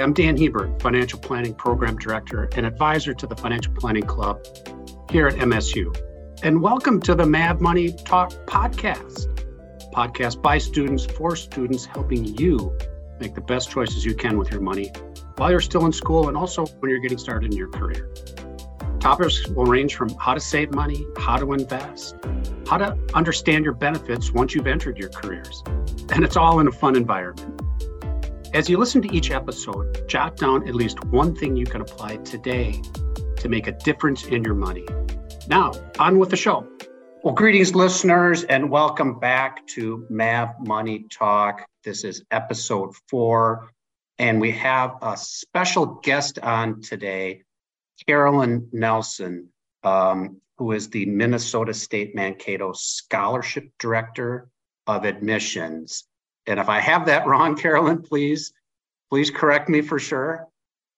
I'm Dan Hebert, Financial Planning Program Director and Advisor to the Financial Planning Club here at MSU. And welcome to the Mav Money Talk podcast, podcast by students for students, helping you make the best choices you can with your money while you're still in school and also when you're getting started in your career. Topics will range from how to save money, how to invest, how to understand your benefits once you've entered your careers. And it's all in a fun environment. As you listen to each episode, jot down at least one thing you can apply today to make a difference in your money. Now, on with the show. Well, greetings, listeners, and welcome back to Mav Money Talk. This is episode four, and we have a special guest on today, Carolyn Nelson, um, who is the Minnesota State Mankato Scholarship Director of Admissions. And if I have that wrong, Carolyn, please, please correct me for sure.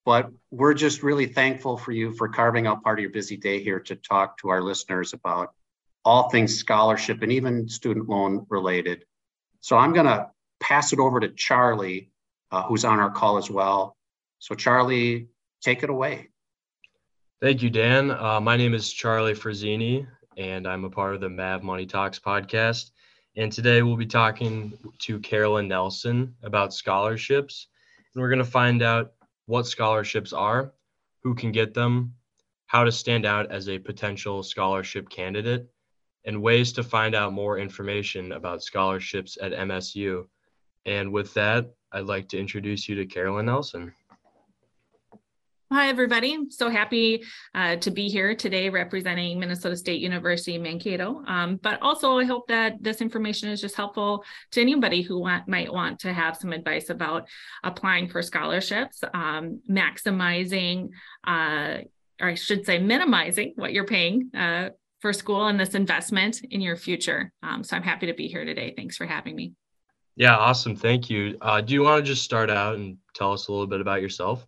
But we're just really thankful for you for carving out part of your busy day here to talk to our listeners about all things scholarship and even student loan related. So I'm going to pass it over to Charlie, uh, who's on our call as well. So, Charlie, take it away. Thank you, Dan. Uh, my name is Charlie Frazzini, and I'm a part of the Mav Money Talks podcast. And today we'll be talking to Carolyn Nelson about scholarships. And we're going to find out what scholarships are, who can get them, how to stand out as a potential scholarship candidate, and ways to find out more information about scholarships at MSU. And with that, I'd like to introduce you to Carolyn Nelson. Hi, everybody. So happy uh, to be here today representing Minnesota State University Mankato. Um, but also, I hope that this information is just helpful to anybody who want, might want to have some advice about applying for scholarships, um, maximizing, uh, or I should say, minimizing what you're paying uh, for school and this investment in your future. Um, so I'm happy to be here today. Thanks for having me. Yeah, awesome. Thank you. Uh, do you want to just start out and tell us a little bit about yourself?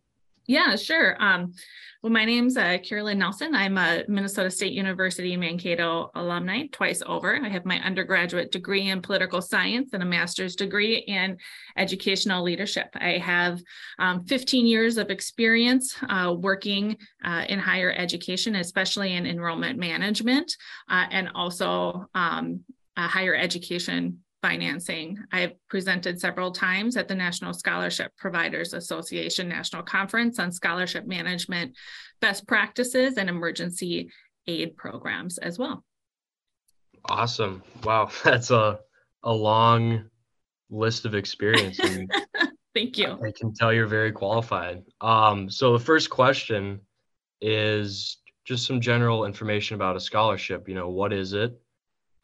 Yeah, sure. Um, well, my name's uh, Carolyn Nelson. I'm a Minnesota State University Mankato alumni twice over. I have my undergraduate degree in political science and a master's degree in educational leadership. I have um, 15 years of experience uh, working uh, in higher education, especially in enrollment management uh, and also um, higher education financing. I've presented several times at the National Scholarship Providers Association National Conference on scholarship management best practices and emergency aid programs as well. Awesome. Wow, that's a a long list of experience. Thank you. I can tell you're very qualified. Um, so the first question is just some general information about a scholarship. You know, what is it?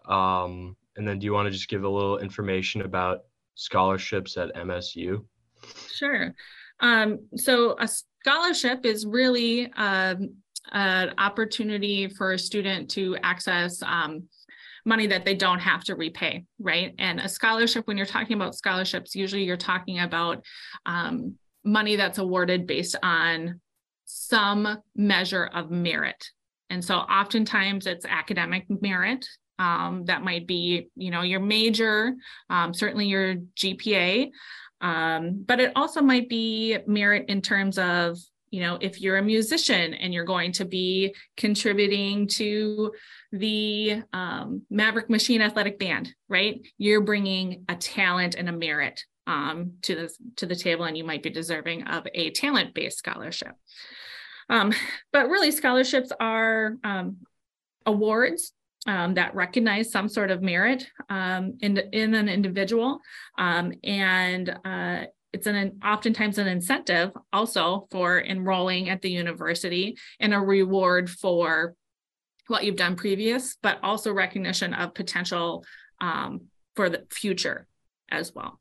Um, and then do you want to just give a little information about scholarships at MSU? Sure. Um, so a scholarship is really um, an opportunity for a student to access um, money that they don't have to repay, right? And a scholarship, when you're talking about scholarships, usually you're talking about um, money that's awarded based on some measure of merit. And so oftentimes it's academic merit um, that might be, you know, your major, um, certainly your GPA, um, but it also might be merit in terms of, you know, if you're a musician and you're going to be contributing to the um, Maverick Machine Athletic Band, right? You're bringing a talent and a merit um, to the to the table, and you might be deserving of a talent-based scholarship. Um, but really, scholarships are um, awards um, that recognize some sort of merit um, in, in an individual. Um, and uh, it's an oftentimes an incentive also for enrolling at the university and a reward for what you've done previous, but also recognition of potential um, for the future as well.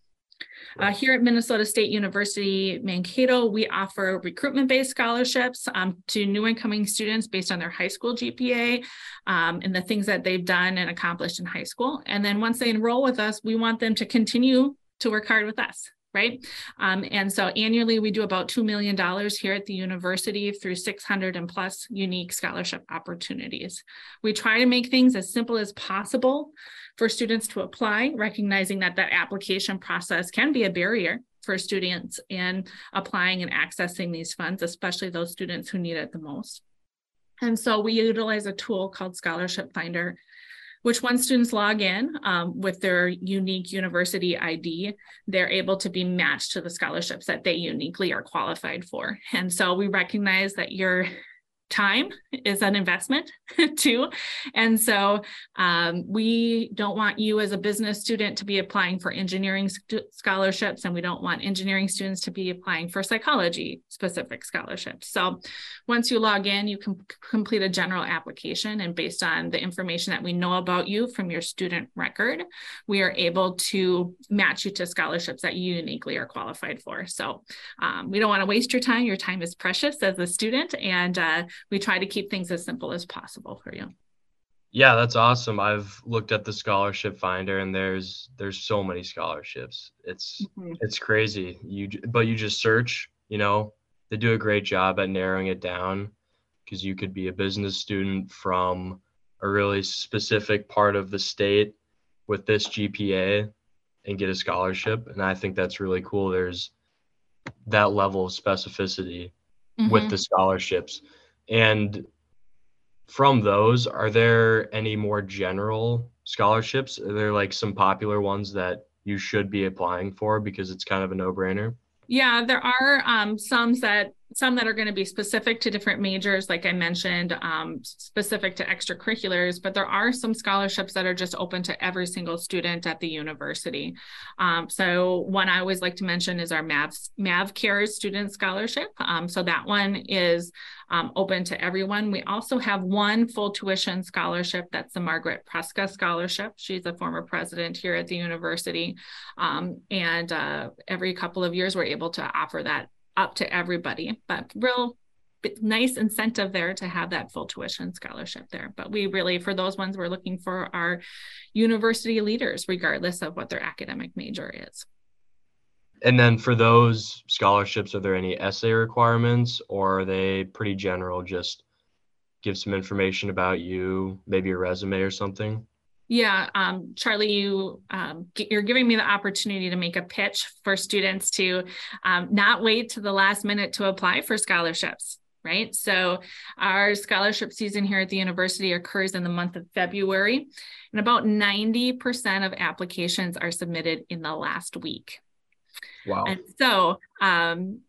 Uh, here at Minnesota State University Mankato, we offer recruitment-based scholarships um, to new incoming students based on their high school GPA um, and the things that they've done and accomplished in high school. And then once they enroll with us, we want them to continue to work hard with us right? Um, and so annually we do about $2 million here at the university through 600 and plus unique scholarship opportunities. We try to make things as simple as possible for students to apply, recognizing that that application process can be a barrier, for students in applying and accessing these funds, especially those students who need it the most. And so we utilize a tool called Scholarship Finder, which once students log in um, with their unique university ID, they're able to be matched to the scholarships that they uniquely are qualified for. And so we recognize that your time is an investment too. And so um, we don't want you as a business student to be applying for engineering scholarships, and we don't want engineering students to be applying for psychology specific scholarships. So once you log in, you can complete a general application, and based on the information that we know about you from your student record, we are able to match you to scholarships that you uniquely are qualified for. So um, we don't want to waste your time. Your time is precious as a student, and uh, we try to keep things as simple as possible for you. Yeah, that's awesome. I've looked at the scholarship finder and there's there's so many scholarships. It's mm-hmm. it's crazy. You but you just search, you know, they do a great job at narrowing it down because you could be a business student from a really specific part of the state with this GPA and get a scholarship and I think that's really cool. There's that level of specificity mm-hmm. with the scholarships. And from those, are there any more general scholarships? Are there like some popular ones that you should be applying for because it's kind of a no brainer? Yeah, there are um, some that some that are going to be specific to different majors, like I mentioned, um, specific to extracurriculars, but there are some scholarships that are just open to every single student at the university. Um, so one I always like to mention is our MAV, MAV Cares Student Scholarship. Um, so that one is um, open to everyone. We also have one full tuition scholarship. That's the Margaret Preska Scholarship. She's a former president here at the university. Um, and uh, every couple of years, we're able to offer that up to everybody, but real nice incentive there to have that full tuition scholarship there. But we really, for those ones, we're looking for our university leaders, regardless of what their academic major is. And then for those scholarships, are there any essay requirements or are they pretty general? Just give some information about you, maybe a resume or something? Yeah, um, Charlie, you um, you're giving me the opportunity to make a pitch for students to um, not wait to the last minute to apply for scholarships. Right. So our scholarship season here at the university occurs in the month of February, and about 90% of applications are submitted in the last week. Wow. And so um,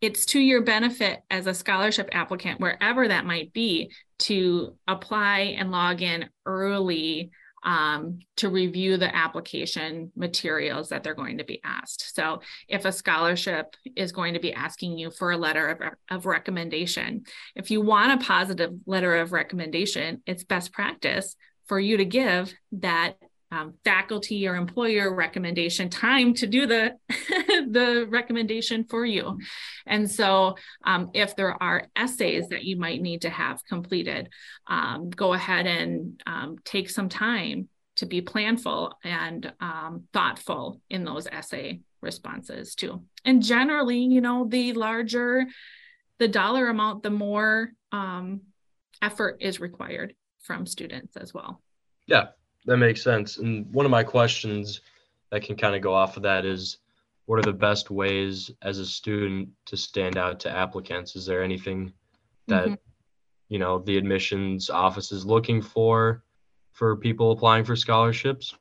it's to your benefit as a scholarship applicant, wherever that might be, to apply and log in early um, to review the application materials that they're going to be asked. So, if a scholarship is going to be asking you for a letter of, of recommendation, if you want a positive letter of recommendation, it's best practice for you to give that um, faculty or employer recommendation time to do the the recommendation for you. And so um, if there are essays that you might need to have completed um, go ahead and um, take some time to be planful and um, thoughtful in those essay responses too. And generally you know the larger the dollar amount the more um, effort is required from students as well. Yeah that makes sense. And one of my questions that can kind of go off of that is what are the best ways as a student to stand out to applicants? Is there anything that mm-hmm. you know the admissions office is looking for for people applying for scholarships?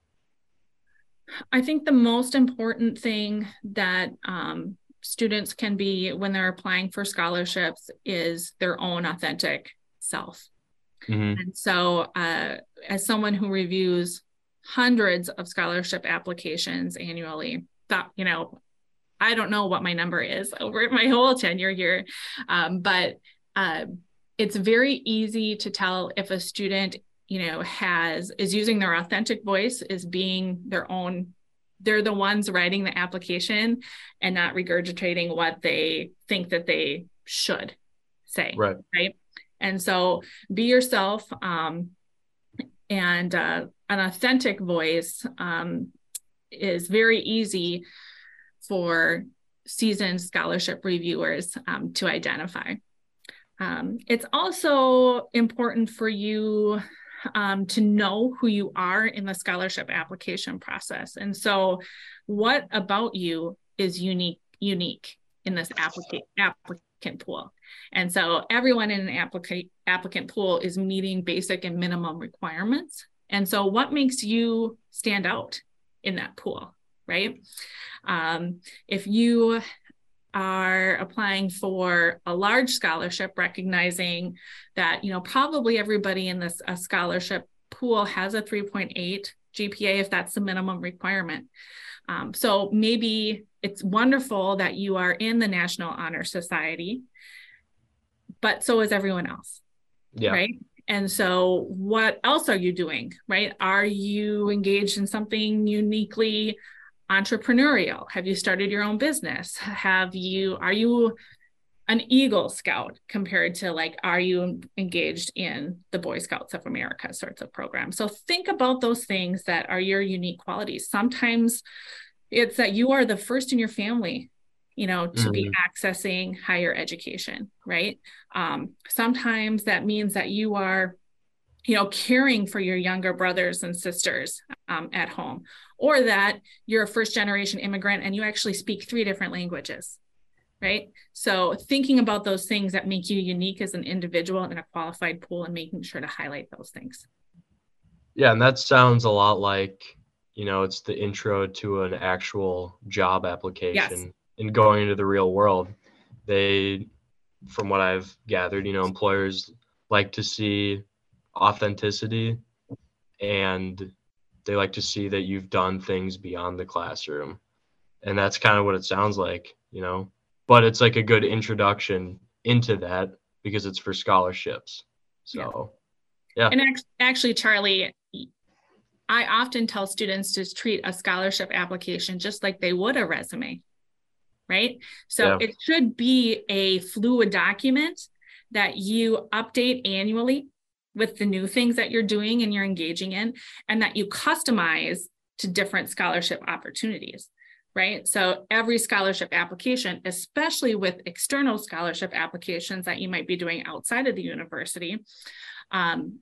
I think the most important thing that um, students can be when they're applying for scholarships is their own authentic self. Mm-hmm. And so, uh, as someone who reviews hundreds of scholarship applications annually, thought, you know, I don't know what my number is over my whole tenure here, um, but uh, it's very easy to tell if a student, you know, has is using their authentic voice, is being their own. They're the ones writing the application and not regurgitating what they think that they should say. Right. Right. And so be yourself um, and uh, an authentic voice um, is very easy for seasoned scholarship reviewers um, to identify. Um, it's also important for you um, to know who you are in the scholarship application process. And so, what about you is unique unique in this applicant applicant pool. And so everyone in an applicant applicant pool is meeting basic and minimum requirements. And so what makes you stand out in that pool, right? Um, if you are applying for a large scholarship, recognizing that, you know, probably everybody in this scholarship pool has a 3.8 GPA if that's the minimum requirement. Um, so maybe it's wonderful that you are in the National Honor Society, but so is everyone else. Yeah. Right. And so, what else are you doing? Right? Are you engaged in something uniquely entrepreneurial? Have you started your own business? Have you, are you an Eagle Scout compared to like, are you engaged in the Boy Scouts of America sorts of programs? So think about those things that are your unique qualities. Sometimes it's that you are the first in your family, you know, to mm-hmm. be accessing higher education, right? Um, sometimes that means that you are you know caring for your younger brothers and sisters um, at home or that you're a first generation immigrant and you actually speak three different languages right? So thinking about those things that make you unique as an individual in a qualified pool and making sure to highlight those things. Yeah, and that sounds a lot like, you know, it's the intro to an actual job application yes. and going into the real world. They from what I've gathered, you know, employers like to see authenticity and they like to see that you've done things beyond the classroom. And that's kind of what it sounds like, you know but it's like a good introduction into that because it's for scholarships. So, yeah. yeah. And actually, Charlie, I often tell students to treat a scholarship application just like they would a resume, right? So yeah. it should be a fluid document that you update annually with the new things that you're doing and you're engaging in, and that you customize to different scholarship opportunities right? So every scholarship application, especially with external scholarship applications that you might be doing outside of the university, um,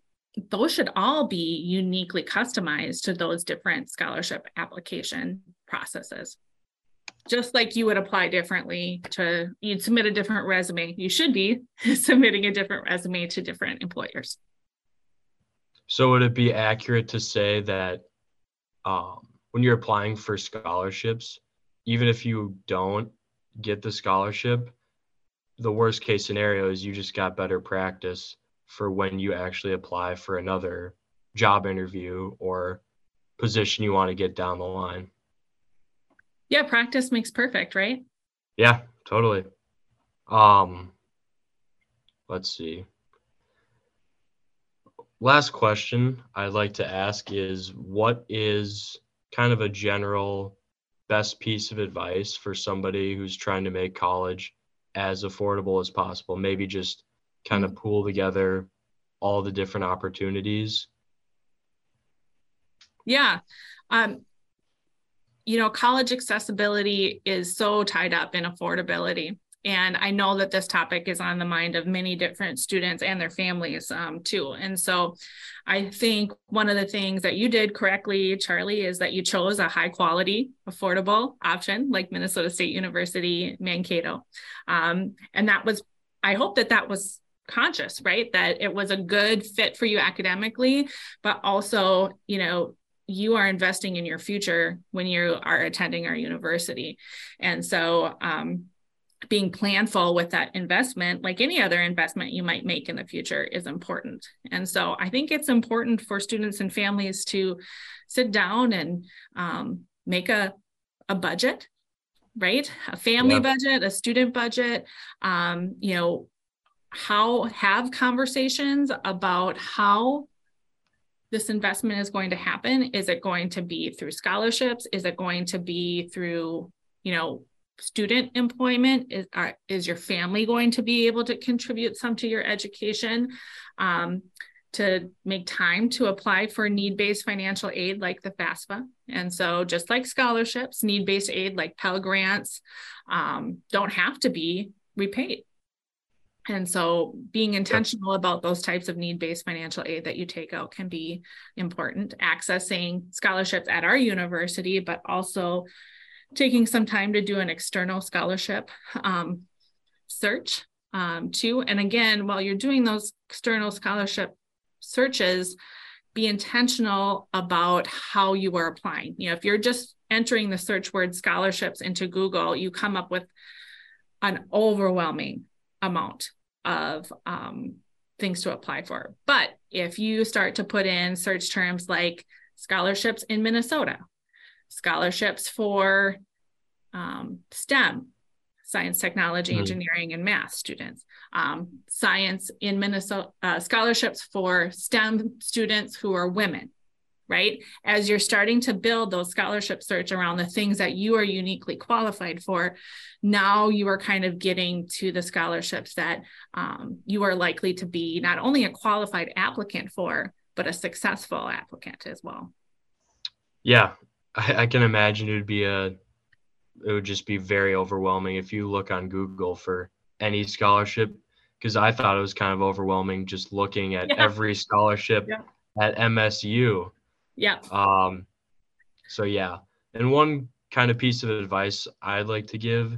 those should all be uniquely customized to those different scholarship application processes. Just like you would apply differently to, you'd submit a different resume, you should be submitting a different resume to different employers. So, would it be accurate to say that um, when you're applying for scholarships, even if you don't get the scholarship, the worst case scenario is you just got better practice for when you actually apply for another job interview or position you want to get down the line. Yeah, practice makes perfect, right? Yeah, totally. Um let's see. Last question I'd like to ask is what is kind of a general best piece of advice for somebody who's trying to make college as affordable as possible? Maybe just kind of mm-hmm. pool together all the different opportunities. Yeah. Um, you know, college accessibility is so tied up in affordability. And I know that this topic is on the mind of many different students and their families um, too. And so I think one of the things that you did correctly, Charlie, is that you chose a high quality, affordable option like Minnesota State University Mankato. Um, and that was, I hope that that was conscious, right? That it was a good fit for you academically, but also, you know, you are investing in your future when you are attending our university. And so, um, being planful with that investment, like any other investment you might make in the future, is important. And so I think it's important for students and families to sit down and um, make a, a budget, right? A family yeah. budget, a student budget, um, you know, how have conversations about how this investment is going to happen. Is it going to be through scholarships? Is it going to be through, you know, student employment? Is, are, is your family going to be able to contribute some to your education? Um, to make time to apply for need-based financial aid like the FAFSA. And so just like scholarships, need-based aid like Pell Grants um, don't have to be repaid. And so being intentional about those types of need-based financial aid that you take out can be important. Accessing scholarships at our university, but also taking some time to do an external scholarship um, search um, too. And again, while you're doing those external scholarship searches, be intentional about how you are applying. You know, if you're just entering the search word scholarships into Google, you come up with an overwhelming amount of um, things to apply for. But if you start to put in search terms like scholarships in Minnesota, scholarships for um, STEM, science, technology, mm-hmm. engineering, and math students, um, science in Minnesota, uh, scholarships for STEM students who are women, right? As you're starting to build those scholarship search around the things that you are uniquely qualified for, now you are kind of getting to the scholarships that um, you are likely to be not only a qualified applicant for, but a successful applicant as well. Yeah, I, I can imagine it would be a, it would just be very overwhelming if you look on Google for any scholarship because I thought it was kind of overwhelming just looking at yeah. every scholarship yeah. at MSU. Yeah. Um, so yeah, and one kind of piece of advice I'd like to give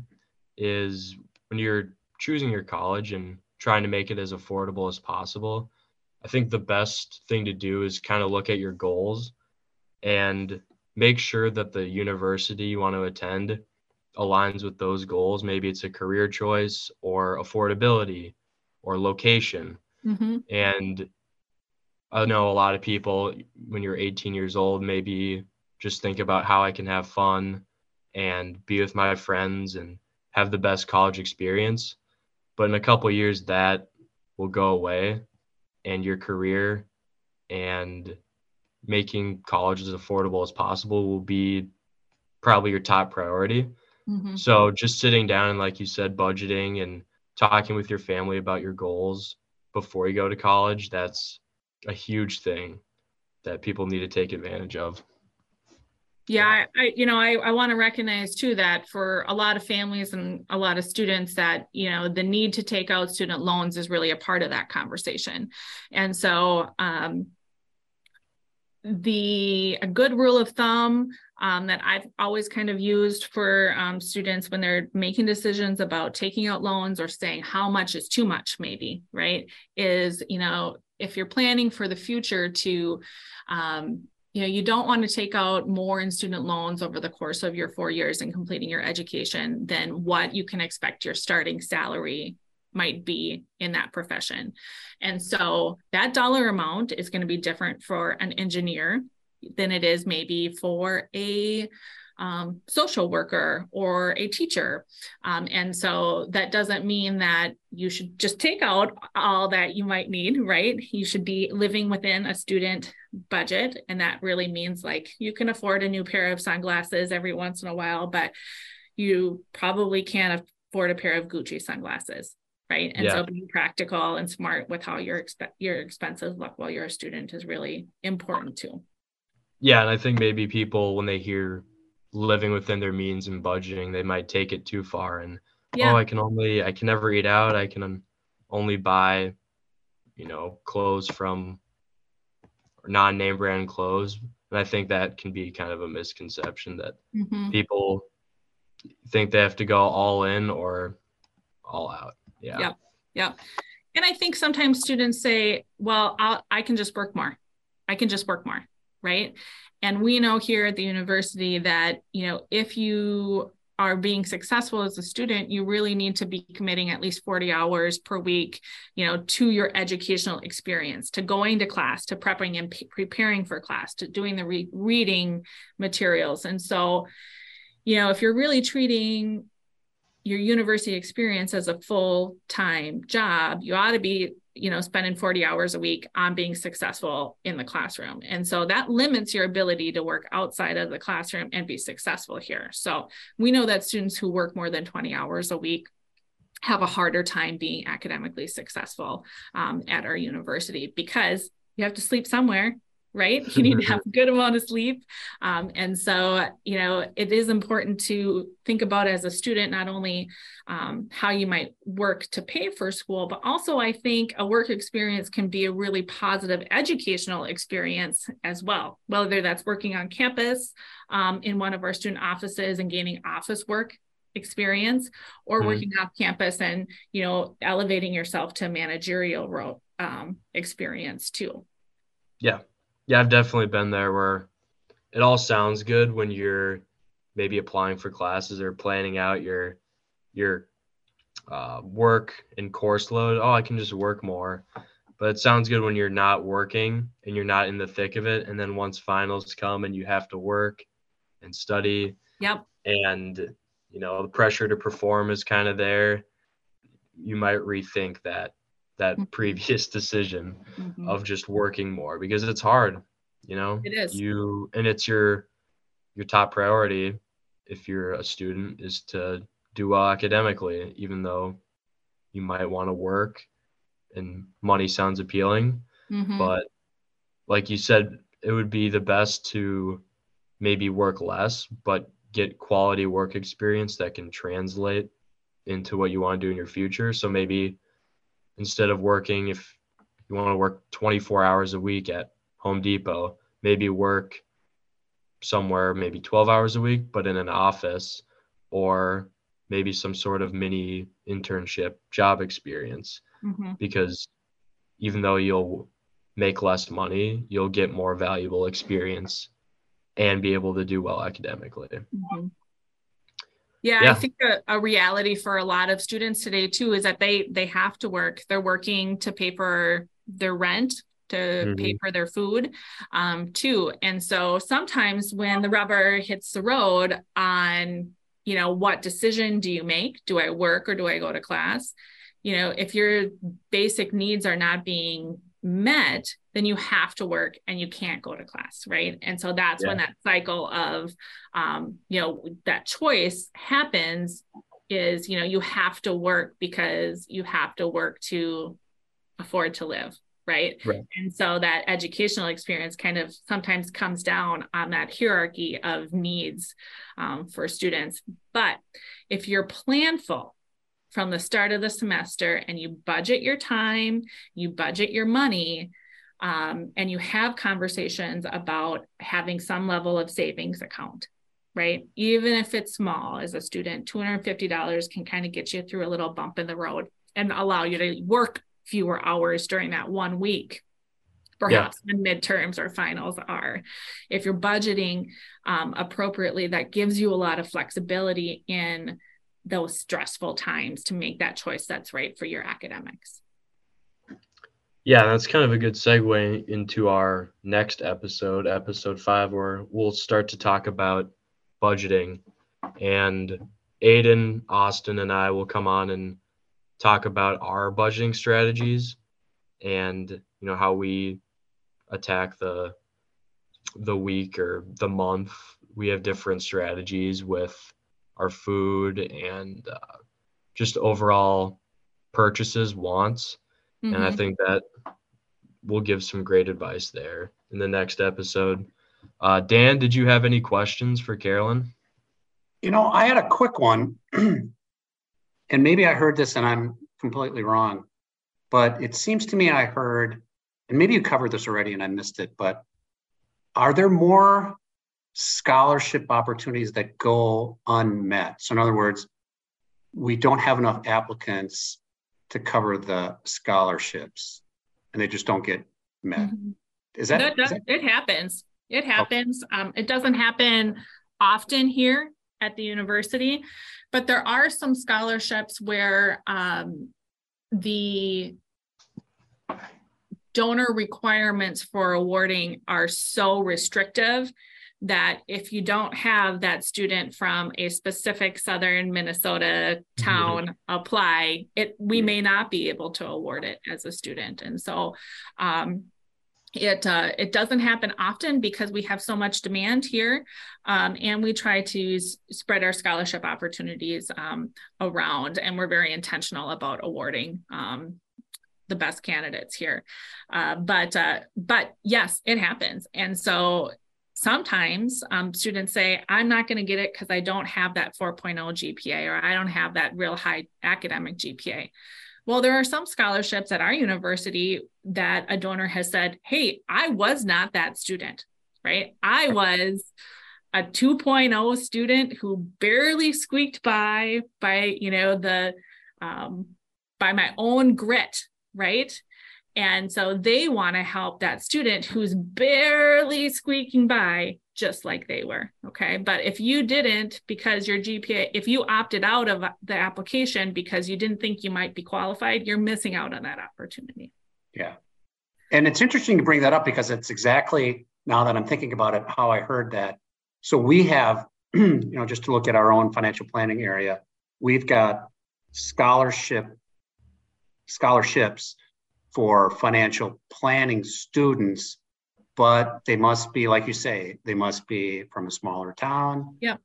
is when you're choosing your college and trying to make it as affordable as possible, I think the best thing to do is kind of look at your goals and make sure that the university you want to attend aligns with those goals. Maybe it's a career choice or affordability or location. Mm-hmm. And I know a lot of people, when you're 18 years old, maybe just think about how I can have fun and be with my friends and have the best college experience. But in a couple years, that will go away, and your career and making college as affordable as possible will be probably your top priority. Mm-hmm. So just sitting down and, like you said, budgeting and talking with your family about your goals before you go to college, that's a huge thing that people need to take advantage of. Yeah, I, I you know, I, I want to recognize too that for a lot of families and a lot of students that, you know, the need to take out student loans is really a part of that conversation. And so um, the a good rule of thumb um, that I've always kind of used for um, students when they're making decisions about taking out loans or saying how much is too much, maybe, right? Is, you know, if you're planning for the future to, um, you know, you don't want to take out more in student loans over the course of your four years and completing your education than what you can expect your starting salary might be in that profession. And so that dollar amount is going to be different for an engineer than it is maybe for a um, social worker or a teacher. Um, and so that doesn't mean that you should just take out all that you might need, right? You should be living within a student budget. And that really means like you can afford a new pair of sunglasses every once in a while, but you probably can't afford a pair of Gucci sunglasses right and yeah. so being practical and smart with how your exp- your expenses look while you're a student is really important too yeah and i think maybe people when they hear living within their means and budgeting they might take it too far and yeah. oh i can only i can never eat out i can only buy you know clothes from non-name brand clothes and i think that can be kind of a misconception that mm-hmm. people think they have to go all in or all out yeah. Yeah. Yeah. And I think sometimes students say, well, I'll, I can just work more. I can just work more. Right. And we know here at the university that, you know, if you are being successful as a student, you really need to be committing at least 40 hours per week, you know, to your educational experience, to going to class, to prepping and p- preparing for class, to doing the re- reading materials. And so, you know, if you're really treating your university experience as a full-time job you ought to be you know spending 40 hours a week on being successful in the classroom. And so that limits your ability to work outside of the classroom and be successful here. So we know that students who work more than 20 hours a week have a harder time being academically successful um, at our university because you have to sleep somewhere right? You need to have a good amount of sleep. Um, and so, you know, it is important to think about as a student, not only um, how you might work to pay for school, but also I think a work experience can be a really positive educational experience as well, whether that's working on campus um, in one of our student offices and gaining office work experience or mm-hmm. working off campus and you know elevating yourself to managerial role um, experience too yeah yeah, I've definitely been there where it all sounds good when you're maybe applying for classes or planning out your your uh, work and course load. Oh, I can just work more. But it sounds good when you're not working and you're not in the thick of it. And then once finals come and you have to work and study. Yep. And you know, the pressure to perform is kind of there. You might rethink that that mm-hmm. previous decision mm-hmm. of just working more because it's hard you know it is you and it's your your top priority if you're a student is to do well academically even though you might want to work and money sounds appealing mm-hmm. but like you said it would be the best to maybe work less but get quality work experience that can translate into what you want to do in your future so maybe instead of working if you want to work 24 hours a week at Home Depot, maybe work somewhere maybe 12 hours a week but in an office or maybe some sort of mini internship job experience mm-hmm. because even though you'll make less money you'll get more valuable experience and be able to do well academically mm-hmm. Yeah, yeah, I think a, a, reality for a lot of students today too is that they they have to work. They're working to pay for their rent, to mm-hmm. pay for their food, um, too. And so sometimes when the rubber hits the road on, you know, what decision do you make? Do I work or do I go to class? You know, if your basic needs are not being met, then you have to work and you can't go to class, right? And so that's yeah. when that cycle of, um, you know, that choice happens is, you know, you have to work because you have to work to afford to live. Right? right. And so that educational experience kind of sometimes comes down on that hierarchy of needs um, for students. But if you're planful, from the start of the semester and you budget your time, you budget your money, um, and you have conversations about having some level of savings account, right? Even if it's small as a student, $250 can kind of get you through a little bump in the road and allow you to work fewer hours during that one week perhaps yeah. when midterms or finals are. If you're budgeting um, appropriately, that gives you a lot of flexibility in those stressful times to make that choice that's right for your academics. Yeah, that's kind of a good segue into our next episode, episode five, where we'll start to talk about budgeting. And Aiden, Austin, and I will come on and talk about our budgeting strategies and you know how we attack the the week or the month. We have different strategies with our food and uh, just overall purchases, wants. Mm-hmm. And I mm-hmm. think that we'll give some great advice there in the next episode. Uh, Dan, did you have any questions for Carolyn? You know, I had a quick one, and maybe I heard this and I'm completely wrong, but it seems to me I heard, and maybe you covered this already and I missed it, but are there more scholarship opportunities that go unmet. So, in other words, we don't have enough applicants to cover the scholarships and they just don't get met. Mm-hmm. Is, that, that, is that, it happens. It happens. Okay. Um, it doesn't happen often here at the university, but there are some scholarships where um, the donor requirements for awarding are so restrictive that if you don't have that student from a specific southern minnesota town mm-hmm. apply it we may not be able to award it as a student and so um, it uh, it doesn't happen often because we have so much demand here um, and we try to s- spread our scholarship opportunities um, around and we're very intentional about awarding um, the best candidates here. Uh, but uh, but yes, it happens, and so sometimes um, students say, I'm not going to get it because I don't have that 4.0 GPA or I don't have that real high academic GPA. Well, there are some scholarships at our university that a donor has said, Hey, I was not that student, right? I was a 2.0 student who barely squeaked by by you know the um, by my own grit right and so they want to help that student who's barely squeaking by just like they were. Okay. But if you didn't, because your GPA, if you opted out of the application because you didn't think you might be qualified, you're missing out on that opportunity. Yeah. And it's interesting to bring that up because it's exactly now that I'm thinking about it, how I heard that. So we have, you know, just to look at our own financial planning area, we've got scholarship scholarships for financial planning students, but they must be, like you say, they must be from a smaller town. Yeah.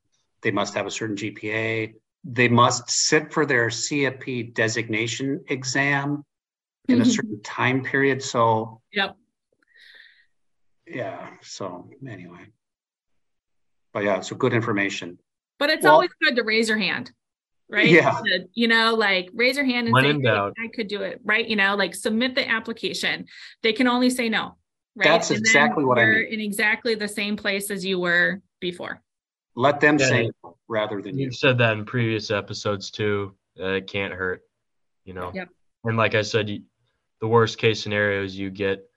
They must have a certain GPA. They must sit for their CFP designation exam in a mm-hmm. certain time period. So, yep. Yeah. So, anyway. But yeah, so good information. But it's well, always good to raise your hand right? Yeah. you know, like raise your hand and when say, hey, I could do it, right? You know, like submit the application. They can only say no, right? That's and exactly what I mean. In exactly the same place as you were before. Let them yeah, say rather than you. You've said that in previous episodes too. Uh, it can't hurt, you know. Yep. And like I said, you, the worst case scenario is you get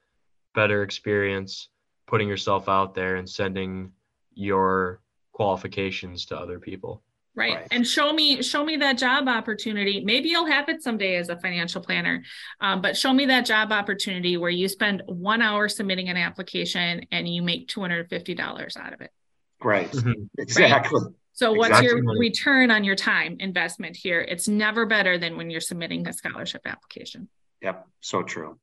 better experience putting yourself out there and sending your qualifications to other people right? right? and show me show me that job opportunity maybe you'll have it someday as a financial planner um, but show me that job opportunity where you spend one hour submitting an application and you make $250 out of it right mm-hmm. exactly right? so what's exactly. your return on your time investment here it's never better than when you're submitting a scholarship application yep so true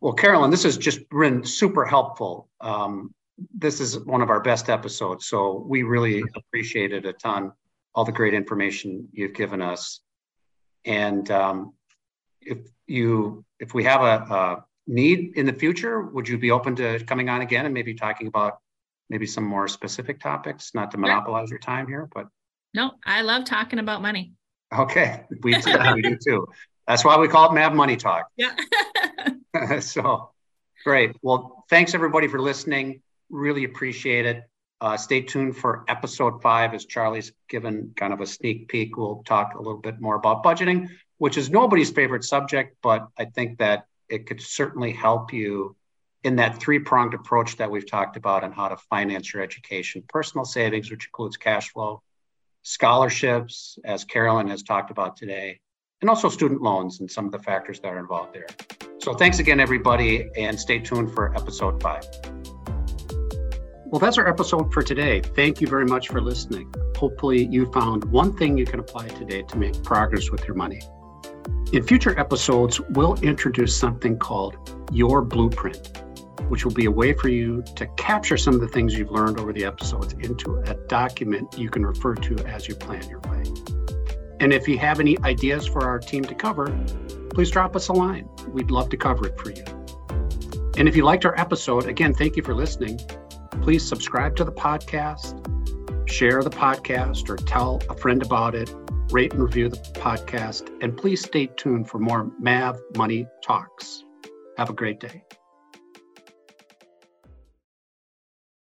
well carolyn this has just been super helpful um, this is one of our best episodes. So we really appreciate it a ton, all the great information you've given us. And um, if you, if we have a, a, need in the future, would you be open to coming on again and maybe talking about maybe some more specific topics? Not to monopolize your time here, but no, I love talking about money. Okay, we do, we do too. That's why we call it Mav Money Talk. Yeah. so great. Well, thanks everybody for listening. Really appreciate it. Uh, stay tuned for episode five as Charlie's given kind of a sneak peek. We'll talk a little bit more about budgeting, which is nobody's favorite subject, but I think that it could certainly help you in that three pronged approach that we've talked about on how to finance your education personal savings, which includes cash flow, scholarships, as Carolyn has talked about today, and also student loans and some of the factors that are involved there. So, thanks again, everybody, and stay tuned for episode five. Well, that's our episode for today. Thank you very much for listening. Hopefully, you found one thing you can apply today to make progress with your money. In future episodes, we'll introduce something called Your Blueprint, which will be a way for you to capture some of the things you've learned over the episodes into a document you can refer to as you plan your way. And if you have any ideas for our team to cover, please drop us a line. We'd love to cover it for you. And if you liked our episode, again, thank you for listening. Please subscribe to the podcast, share the podcast, or tell a friend about it, rate and review the podcast, and please stay tuned for more MAV Money Talks. Have a great day.